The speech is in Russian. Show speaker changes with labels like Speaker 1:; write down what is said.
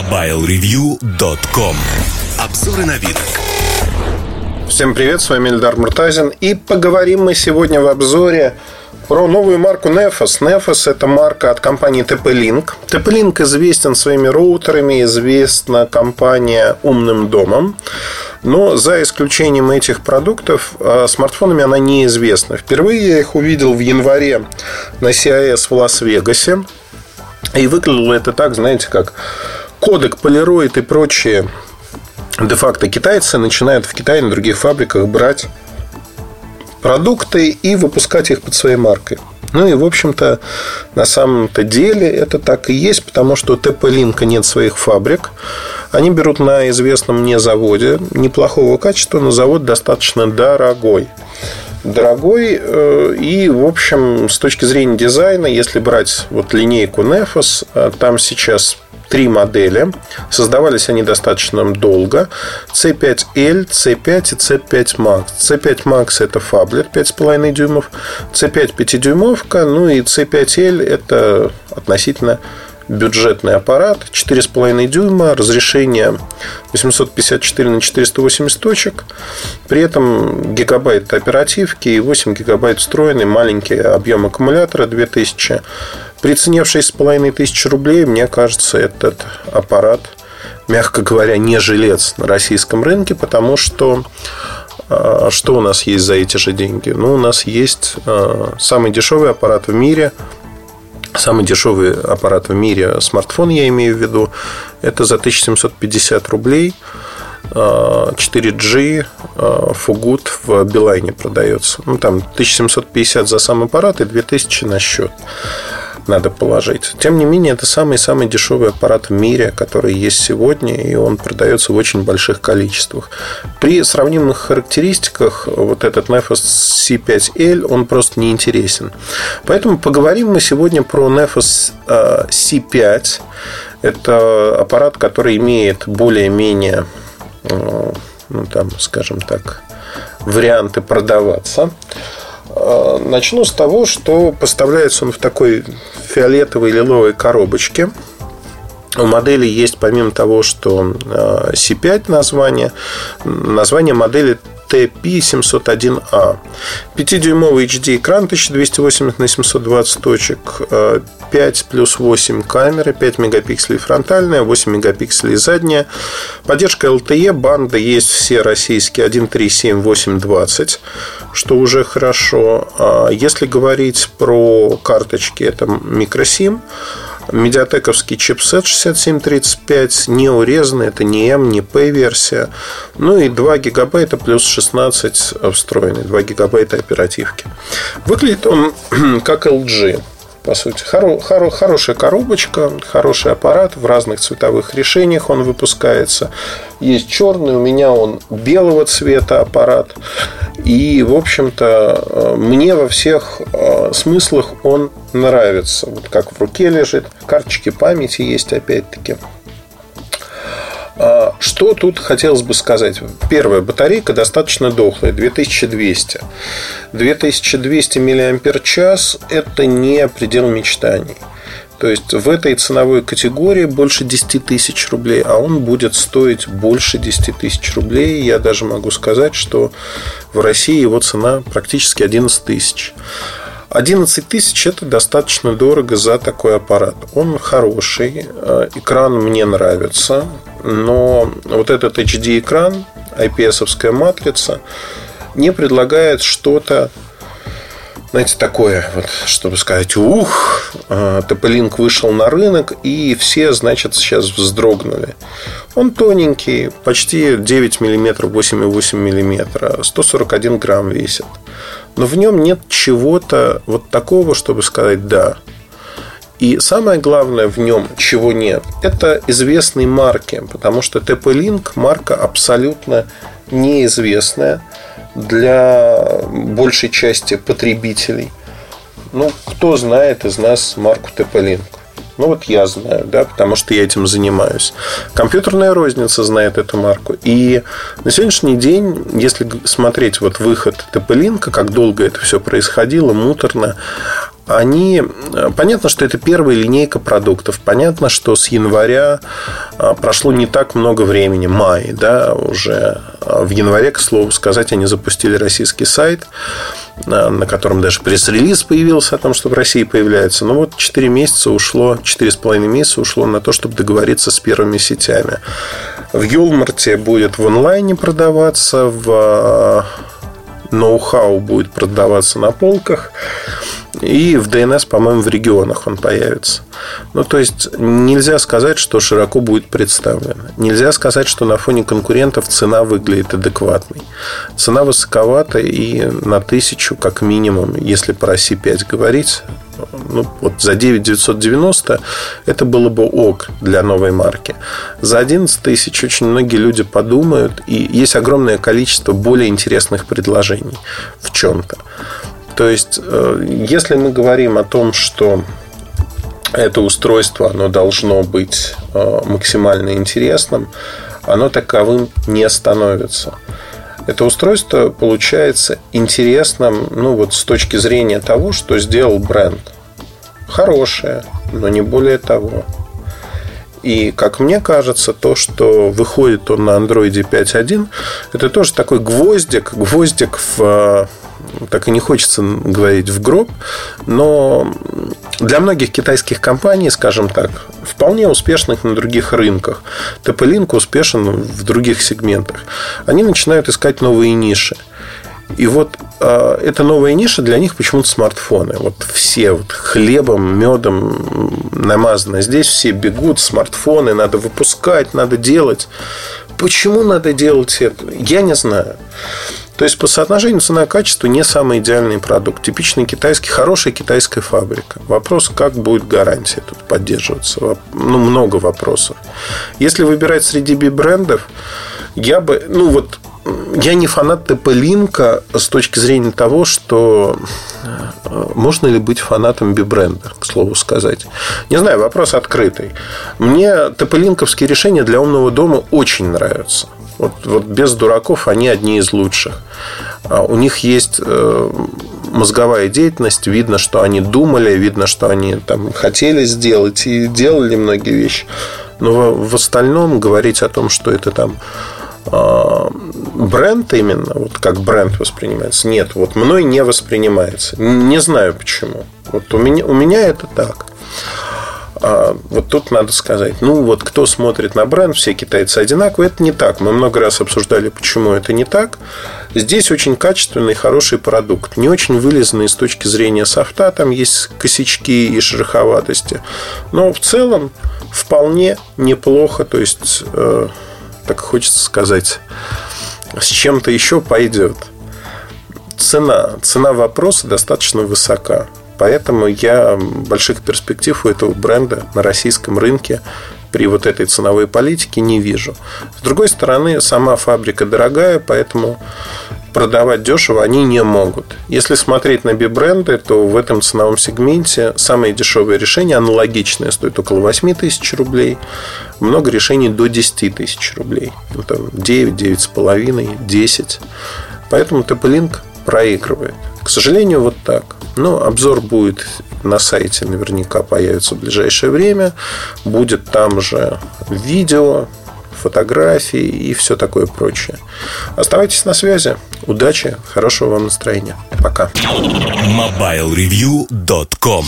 Speaker 1: MobileReview.com Обзоры на вид.
Speaker 2: Всем привет, с вами Эльдар Муртазин. И поговорим мы сегодня в обзоре про новую марку Nefos. Nefos – это марка от компании TP-Link. TP-Link известен своими роутерами, известна компания «Умным домом». Но за исключением этих продуктов, а, смартфонами она неизвестна. Впервые я их увидел в январе на CIS в Лас-Вегасе. И выглядело это так, знаете, как кодек, полироид и прочие де-факто китайцы начинают в Китае на других фабриках брать продукты и выпускать их под своей маркой. Ну и, в общем-то, на самом-то деле это так и есть, потому что у ТП-линка нет своих фабрик. Они берут на известном мне заводе неплохого качества, но завод достаточно дорогой. Дорогой э, и, в общем, с точки зрения дизайна, если брать вот линейку Nefos, э, там сейчас три модели. Создавались они достаточно долго. C5L, C5 и C5 Max. C5 Max это фаблет 5,5 дюймов. C5 5-дюймовка. Ну и C5L это относительно бюджетный аппарат, 4,5 дюйма, разрешение 854 на 480 точек, при этом гигабайт оперативки и 8 гигабайт встроенный, маленький объем аккумулятора 2000. При цене в 6,5 тысяч рублей, мне кажется, этот аппарат, мягко говоря, не жилец на российском рынке, потому что а, что у нас есть за эти же деньги? Ну, у нас есть а, самый дешевый аппарат в мире – Самый дешевый аппарат в мире, смартфон я имею в виду, это за 1750 рублей 4G Фугут в Билайне продается. Ну, там 1750 за сам аппарат и 2000 на счет надо положить. Тем не менее, это самый-самый дешевый аппарат в мире, который есть сегодня, и он продается в очень больших количествах. При сравнимых характеристиках вот этот Nefos C5L, он просто не интересен. Поэтому поговорим мы сегодня про Nefos э, C5. Это аппарат, который имеет более-менее, э, ну, там, скажем так, варианты продаваться. Э, начну с того, что поставляется он в такой фиолетовой лиловой коробочке. У модели есть, помимо того, что C5 э, название, название модели TP701A. 5-дюймовый HD экран 1280 на 720 точек, 5 э, плюс 8 камеры, 5 мегапикселей фронтальная, 8 мегапикселей задняя. Поддержка LTE, банда есть все российские 1.3.7.8.20, что уже хорошо. А если говорить про карточки, это микросим медиатековский чипсет 6735, не урезанный, это не M, не P версия. Ну и 2 гигабайта плюс 16 встроенный, 2 гигабайта оперативки. Выглядит он как LG по сути. Хоро, хоро, хорошая коробочка, хороший аппарат, в разных цветовых решениях он выпускается. Есть черный, у меня он белого цвета аппарат. И, в общем-то, э, мне во всех э, смыслах он нравится. Вот как в руке лежит, карточки памяти есть опять-таки. А, что тут хотелось бы сказать? Первая батарейка достаточно дохлая, 2200. 2200 мАч – это не предел мечтаний. То есть в этой ценовой категории больше 10 тысяч рублей, а он будет стоить больше 10 тысяч рублей. Я даже могу сказать, что в России его цена практически 11 тысяч. 11 тысяч это достаточно дорого за такой аппарат. Он хороший, э, экран мне нравится, но вот этот HD-экран, IPS-овская матрица, не предлагает что-то знаете, такое, вот, чтобы сказать, ух, э, вышел на рынок, и все, значит, сейчас вздрогнули. Он тоненький, почти 9 мм, 8,8 мм, 141 грамм весит. Но в нем нет чего-то вот такого, чтобы сказать «да». И самое главное в нем, чего нет, это известные марки, потому что TP-Link марка абсолютно неизвестная для большей части потребителей. Ну, кто знает из нас марку TP-Link? Ну, вот я знаю, да, потому что я этим занимаюсь. Компьютерная розница знает эту марку. И на сегодняшний день, если смотреть вот выход TP-Link, как долго это все происходило, муторно, они... Понятно, что это первая линейка продуктов. Понятно, что с января а, прошло не так много времени. Май, да, уже а, в январе, к слову сказать, они запустили российский сайт, а, на котором даже пресс-релиз появился о том, что в России появляется. Но вот 4 месяца ушло, 4,5 месяца ушло на то, чтобы договориться с первыми сетями. В Юлмарте будет в онлайне продаваться, в ноу-хау будет продаваться на полках. И в DNS, по-моему, в регионах он появится. Ну, то есть, нельзя сказать, что широко будет представлено. Нельзя сказать, что на фоне конкурентов цена выглядит адекватной. Цена высоковата и на тысячу, как минимум, если про C5 говорить, ну, вот за 9 990 это было бы ок для новой марки. За 11 тысяч очень многие люди подумают, и есть огромное количество более интересных предложений в чем-то. То есть, э, если мы говорим о том, что это устройство оно должно быть э, максимально интересным, оно таковым не становится. Это устройство получается интересным ну, вот с точки зрения того, что сделал бренд. Хорошее, но не более того. И, как мне кажется, то, что выходит он на Android 5.1, это тоже такой гвоздик, гвоздик в так и не хочется говорить в гроб, но для многих китайских компаний, скажем так, вполне успешных на других рынках, TP-Link успешен в других сегментах, они начинают искать новые ниши. И вот э, эта новая ниша для них почему-то смартфоны. Вот все вот хлебом, медом намазаны. Здесь все бегут, смартфоны, надо выпускать, надо делать. Почему надо делать это? Я не знаю. То есть по соотношению цена-качество не самый идеальный продукт. Типичный китайский, хорошая китайская фабрика. Вопрос, как будет гарантия тут поддерживаться. Ну, много вопросов. Если выбирать среди би-брендов, я бы, ну вот я не фанат TP-Link с точки зрения того, что э, можно ли быть фанатом би-бренда, к слову сказать. Не знаю, вопрос открытый. Мне TP-линковские решения для умного дома очень нравятся. Вот, вот без дураков они одни из лучших. А у них есть э, мозговая деятельность, видно, что они думали, видно, что они там хотели сделать и делали многие вещи. Но в остальном говорить о том, что это там бренд именно, вот как бренд воспринимается, нет, вот мной не воспринимается. Не знаю почему. Вот у меня, у меня это так. А вот тут надо сказать, ну вот кто смотрит на бренд, все китайцы одинаковые, это не так. Мы много раз обсуждали, почему это не так. Здесь очень качественный, хороший продукт. Не очень вылезанный с точки зрения софта, там есть косячки и шероховатости. Но в целом вполне неплохо. То есть, э, так хочется сказать, с чем-то еще пойдет. Цена. Цена вопроса достаточно высока. Поэтому я больших перспектив у этого бренда на российском рынке при вот этой ценовой политике не вижу. С другой стороны, сама фабрика дорогая, поэтому продавать дешево они не могут. Если смотреть на би-бренды, то в этом ценовом сегменте самые дешевые решения аналогичные стоят около 8 тысяч рублей. Много решений до 10 тысяч рублей. Ну, там 9, 9,5, 10. Поэтому TP-Link проигрывает. К сожалению, вот так. Но обзор будет на сайте, наверняка появится в ближайшее время. Будет там же видео, фотографии и все такое прочее. Оставайтесь на связи. Удачи, хорошего вам настроения. Пока.
Speaker 1: MobileReview.com